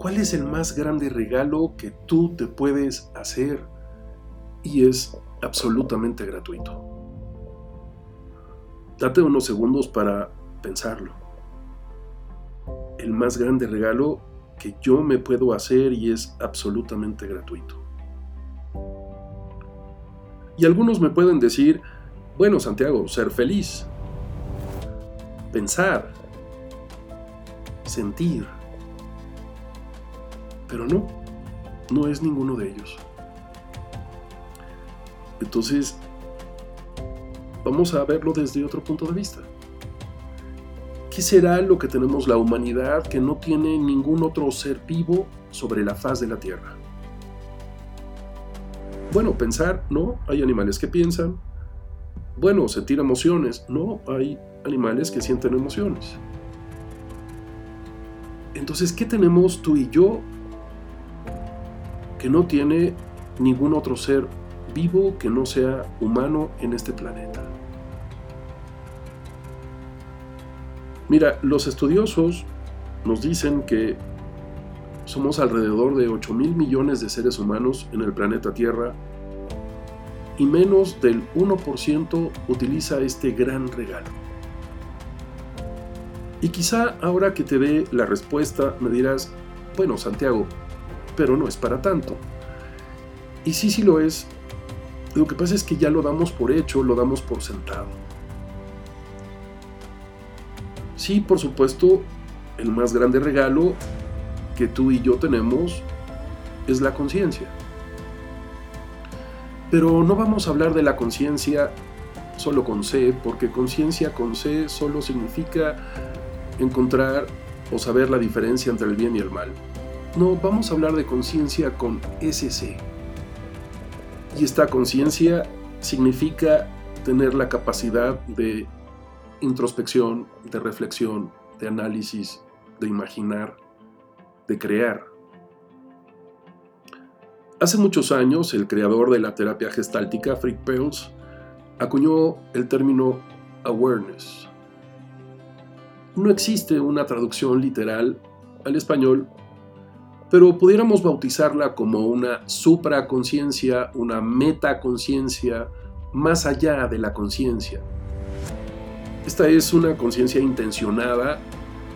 ¿Cuál es el más grande regalo que tú te puedes hacer? Y es absolutamente gratuito. Date unos segundos para pensarlo. El más grande regalo que yo me puedo hacer y es absolutamente gratuito. Y algunos me pueden decir, bueno Santiago, ser feliz, pensar, sentir. Pero no, no es ninguno de ellos. Entonces, vamos a verlo desde otro punto de vista. ¿Qué será lo que tenemos la humanidad que no tiene ningún otro ser vivo sobre la faz de la Tierra? Bueno, pensar, no, hay animales que piensan. Bueno, sentir emociones, no, hay animales que sienten emociones. Entonces, ¿qué tenemos tú y yo que no tiene ningún otro ser vivo que no sea humano en este planeta? Mira, los estudiosos nos dicen que somos alrededor de 8 mil millones de seres humanos en el planeta Tierra y menos del 1% utiliza este gran regalo. Y quizá ahora que te dé la respuesta me dirás, bueno Santiago, pero no es para tanto. Y sí, sí lo es. Lo que pasa es que ya lo damos por hecho, lo damos por sentado. Sí, por supuesto, el más grande regalo que tú y yo tenemos es la conciencia. Pero no vamos a hablar de la conciencia solo con C, porque conciencia con C solo significa encontrar o saber la diferencia entre el bien y el mal. No, vamos a hablar de conciencia con SC. Y esta conciencia significa tener la capacidad de introspección, de reflexión, de análisis, de imaginar, de crear. Hace muchos años, el creador de la terapia gestáltica, Frick Perls, acuñó el término awareness, no existe una traducción literal al español, pero pudiéramos bautizarla como una supraconciencia, una metaconciencia más allá de la conciencia. Esta es una conciencia intencionada,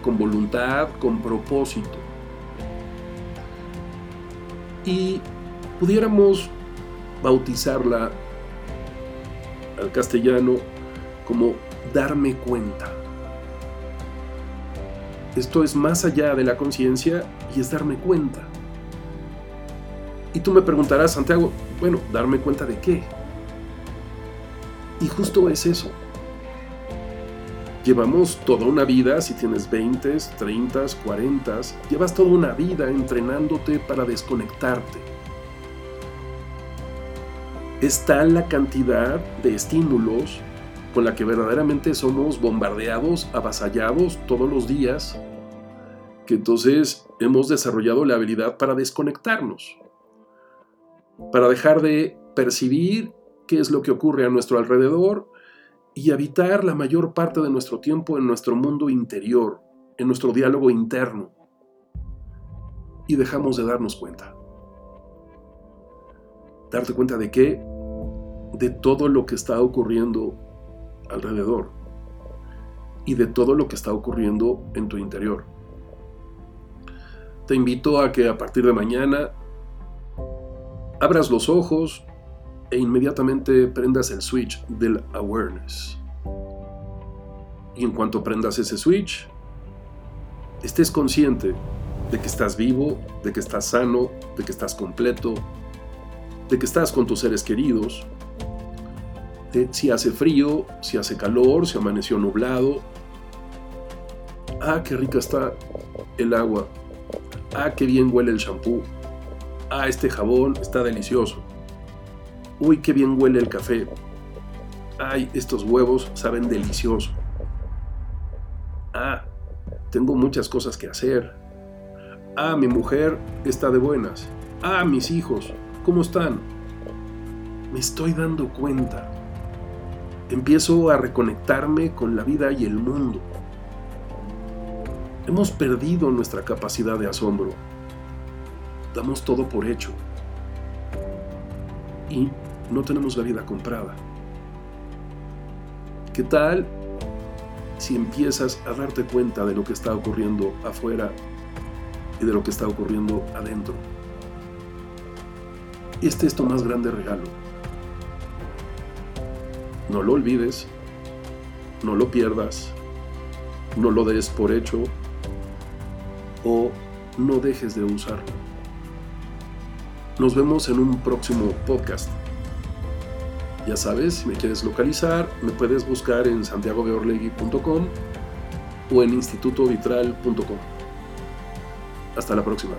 con voluntad, con propósito. Y pudiéramos bautizarla al castellano como darme cuenta. Esto es más allá de la conciencia y es darme cuenta. Y tú me preguntarás, Santiago, bueno, ¿darme cuenta de qué? Y justo es eso. Llevamos toda una vida, si tienes 20, 30, 40, llevas toda una vida entrenándote para desconectarte. Es tal la cantidad de estímulos con la que verdaderamente somos bombardeados, avasallados todos los días, que entonces hemos desarrollado la habilidad para desconectarnos, para dejar de percibir qué es lo que ocurre a nuestro alrededor y habitar la mayor parte de nuestro tiempo en nuestro mundo interior, en nuestro diálogo interno. Y dejamos de darnos cuenta. Darte cuenta de qué? De todo lo que está ocurriendo alrededor y de todo lo que está ocurriendo en tu interior. Te invito a que a partir de mañana abras los ojos e inmediatamente prendas el switch del awareness. Y en cuanto prendas ese switch, estés consciente de que estás vivo, de que estás sano, de que estás completo, de que estás con tus seres queridos, si hace frío, si hace calor, si amaneció nublado. Ah, qué rica está el agua. Ah, qué bien huele el shampoo. Ah, este jabón está delicioso. Uy, qué bien huele el café. Ay, estos huevos saben delicioso. Ah, tengo muchas cosas que hacer. Ah, mi mujer está de buenas. Ah, mis hijos, ¿cómo están? Me estoy dando cuenta empiezo a reconectarme con la vida y el mundo. Hemos perdido nuestra capacidad de asombro. damos todo por hecho y no tenemos la vida comprada. ¿Qué tal si empiezas a darte cuenta de lo que está ocurriendo afuera y de lo que está ocurriendo adentro? Este es tu más grande regalo. No lo olvides, no lo pierdas, no lo des por hecho o no dejes de usarlo. Nos vemos en un próximo podcast. Ya sabes, si me quieres localizar, me puedes buscar en santiagobeorlegui.com o en institutovitral.com. Hasta la próxima.